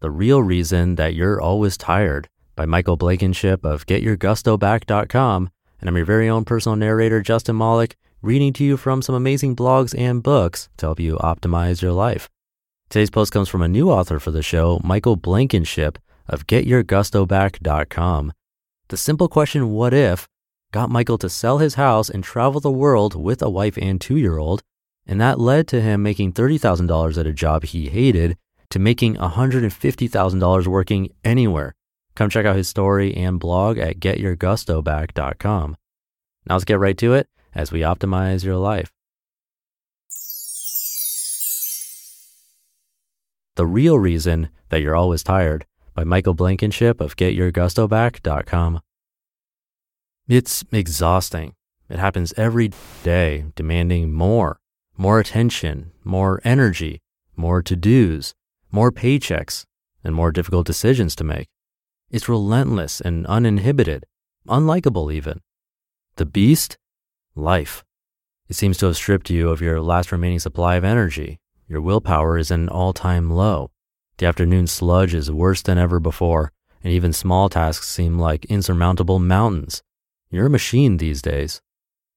The Real Reason That You're Always Tired by Michael Blankenship of GetYourGustoBack.com. And I'm your very own personal narrator, Justin Malik, reading to you from some amazing blogs and books to help you optimize your life. Today's post comes from a new author for the show, Michael Blankenship of GetYourGustoBack.com. The simple question, what if, got Michael to sell his house and travel the world with a wife and two year old. And that led to him making $30,000 at a job he hated to making $150,000 working anywhere. Come check out his story and blog at getyourgustoback.com. Now let's get right to it as we optimize your life. The Real Reason That You're Always Tired by Michael Blankenship of getyourgustoback.com. It's exhausting. It happens every day, demanding more, more attention, more energy, more to dos, more paychecks, and more difficult decisions to make. It's relentless and uninhibited, unlikable even. The beast? Life. It seems to have stripped you of your last remaining supply of energy. Your willpower is at an all time low. The afternoon sludge is worse than ever before, and even small tasks seem like insurmountable mountains. You're a machine these days.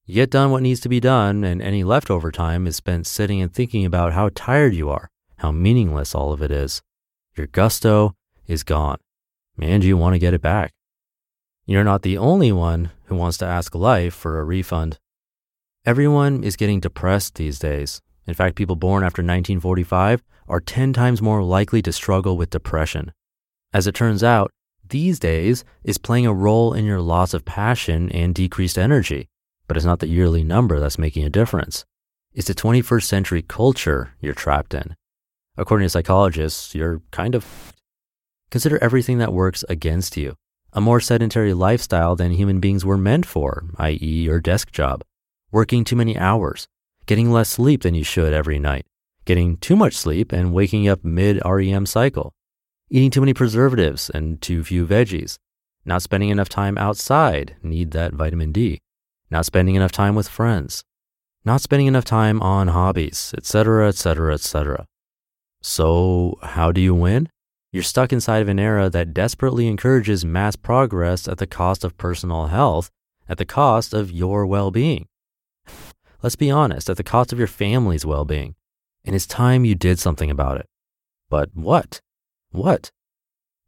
You get done what needs to be done, and any leftover time is spent sitting and thinking about how tired you are, how meaningless all of it is. Your gusto is gone, and you want to get it back. You're not the only one who wants to ask life for a refund. Everyone is getting depressed these days. In fact, people born after 1945 are 10 times more likely to struggle with depression. As it turns out, these days is playing a role in your loss of passion and decreased energy, but it's not the yearly number that's making a difference. It's the 21st century culture you're trapped in. According to psychologists, you're kind of. Consider everything that works against you. A more sedentary lifestyle than human beings were meant for, i.e., your desk job. Working too many hours. Getting less sleep than you should every night. Getting too much sleep and waking up mid REM cycle eating too many preservatives and too few veggies, not spending enough time outside, need that vitamin D, not spending enough time with friends, not spending enough time on hobbies, etc., etc., etc. So, how do you win? You're stuck inside of an era that desperately encourages mass progress at the cost of personal health, at the cost of your well being. Let's be honest, at the cost of your family's well being. And it's time you did something about it. But what? What?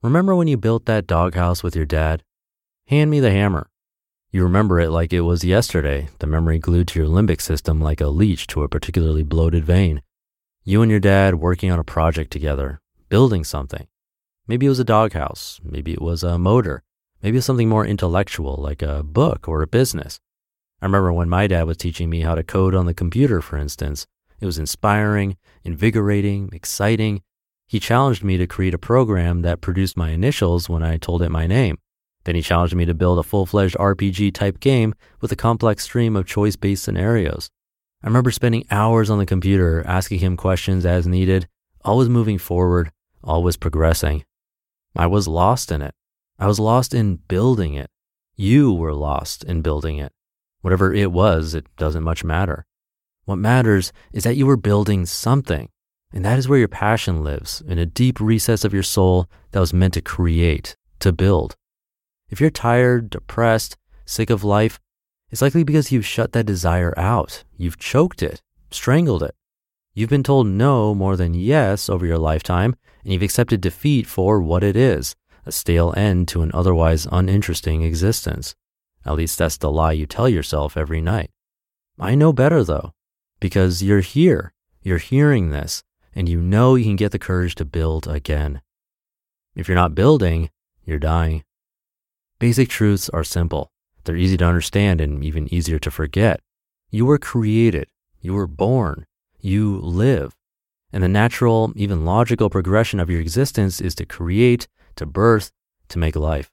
Remember when you built that doghouse with your dad? Hand me the hammer. You remember it like it was yesterday, the memory glued to your limbic system like a leech to a particularly bloated vein. You and your dad working on a project together, building something. Maybe it was a doghouse. Maybe it was a motor. Maybe something more intellectual like a book or a business. I remember when my dad was teaching me how to code on the computer, for instance. It was inspiring, invigorating, exciting, he challenged me to create a program that produced my initials when I told it my name. Then he challenged me to build a full fledged RPG type game with a complex stream of choice based scenarios. I remember spending hours on the computer asking him questions as needed, always moving forward, always progressing. I was lost in it. I was lost in building it. You were lost in building it. Whatever it was, it doesn't much matter. What matters is that you were building something. And that is where your passion lives, in a deep recess of your soul that was meant to create, to build. If you're tired, depressed, sick of life, it's likely because you've shut that desire out. You've choked it, strangled it. You've been told no more than yes over your lifetime, and you've accepted defeat for what it is a stale end to an otherwise uninteresting existence. At least that's the lie you tell yourself every night. I know better though, because you're here, you're hearing this, and you know you can get the courage to build again. If you're not building, you're dying. Basic truths are simple. They're easy to understand and even easier to forget. You were created. You were born. You live. And the natural, even logical progression of your existence is to create, to birth, to make life.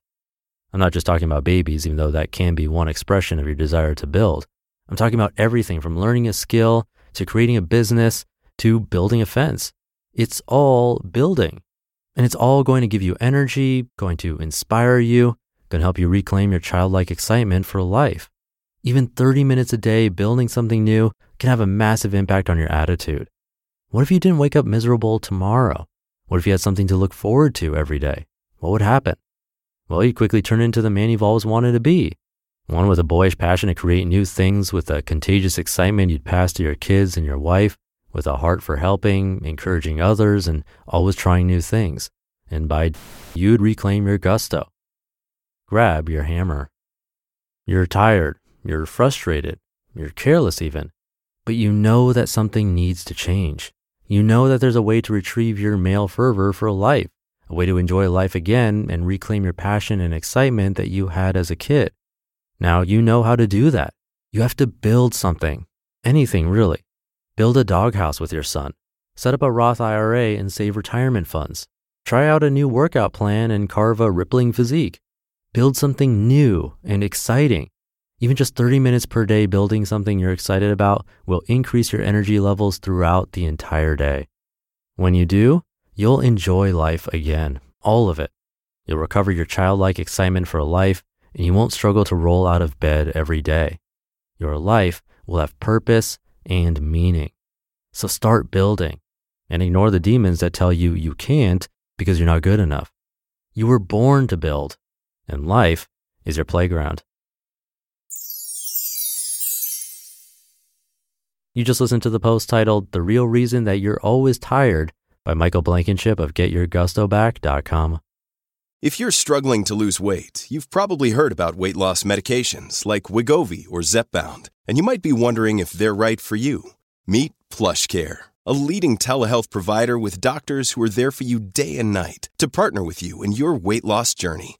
I'm not just talking about babies, even though that can be one expression of your desire to build. I'm talking about everything from learning a skill to creating a business to building a fence. It's all building. And it's all going to give you energy, going to inspire you, to help you reclaim your childlike excitement for life. Even 30 minutes a day building something new can have a massive impact on your attitude. What if you didn't wake up miserable tomorrow? What if you had something to look forward to every day? What would happen? Well, you'd quickly turn into the man you've always wanted to be. One with a boyish passion to create new things, with a contagious excitement you'd pass to your kids and your wife, with a heart for helping, encouraging others, and always trying new things. And by you'd reclaim your gusto. Grab your hammer. You're tired, you're frustrated, you're careless even, but you know that something needs to change. You know that there's a way to retrieve your male fervor for life, a way to enjoy life again and reclaim your passion and excitement that you had as a kid. Now you know how to do that. You have to build something, anything really. Build a doghouse with your son. Set up a Roth IRA and save retirement funds. Try out a new workout plan and carve a rippling physique. Build something new and exciting. Even just 30 minutes per day building something you're excited about will increase your energy levels throughout the entire day. When you do, you'll enjoy life again, all of it. You'll recover your childlike excitement for life, and you won't struggle to roll out of bed every day. Your life will have purpose and meaning. So start building and ignore the demons that tell you you can't because you're not good enough. You were born to build, and life is your playground. You just listened to the post titled The Real Reason That You're Always Tired by Michael Blankenship of GetYourGustoBack.com. If you're struggling to lose weight, you've probably heard about weight loss medications like Wegovy or Zepbound, and you might be wondering if they're right for you. Meet PlushCare, a leading telehealth provider with doctors who are there for you day and night to partner with you in your weight loss journey.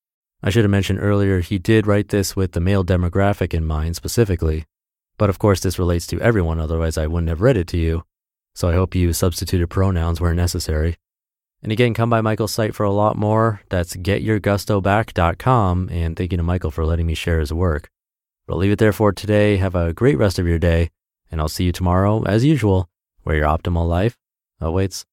I should have mentioned earlier, he did write this with the male demographic in mind specifically. But of course, this relates to everyone, otherwise, I wouldn't have read it to you. So I hope you substituted pronouns where necessary. And again, come by Michael's site for a lot more. That's getyourgustoback.com. And thank you to Michael for letting me share his work. But I'll leave it there for today. Have a great rest of your day. And I'll see you tomorrow, as usual, where your optimal life awaits.